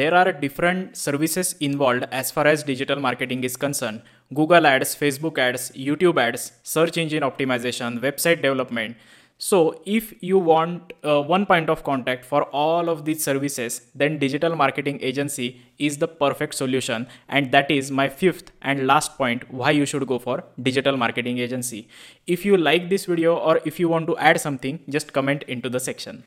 there are different services involved as far as digital marketing is concerned google ads facebook ads youtube ads search engine optimization website development so if you want uh, one point of contact for all of these services, then digital marketing agency is the perfect solution. And that is my fifth and last point why you should go for digital marketing agency. If you like this video or if you want to add something, just comment into the section.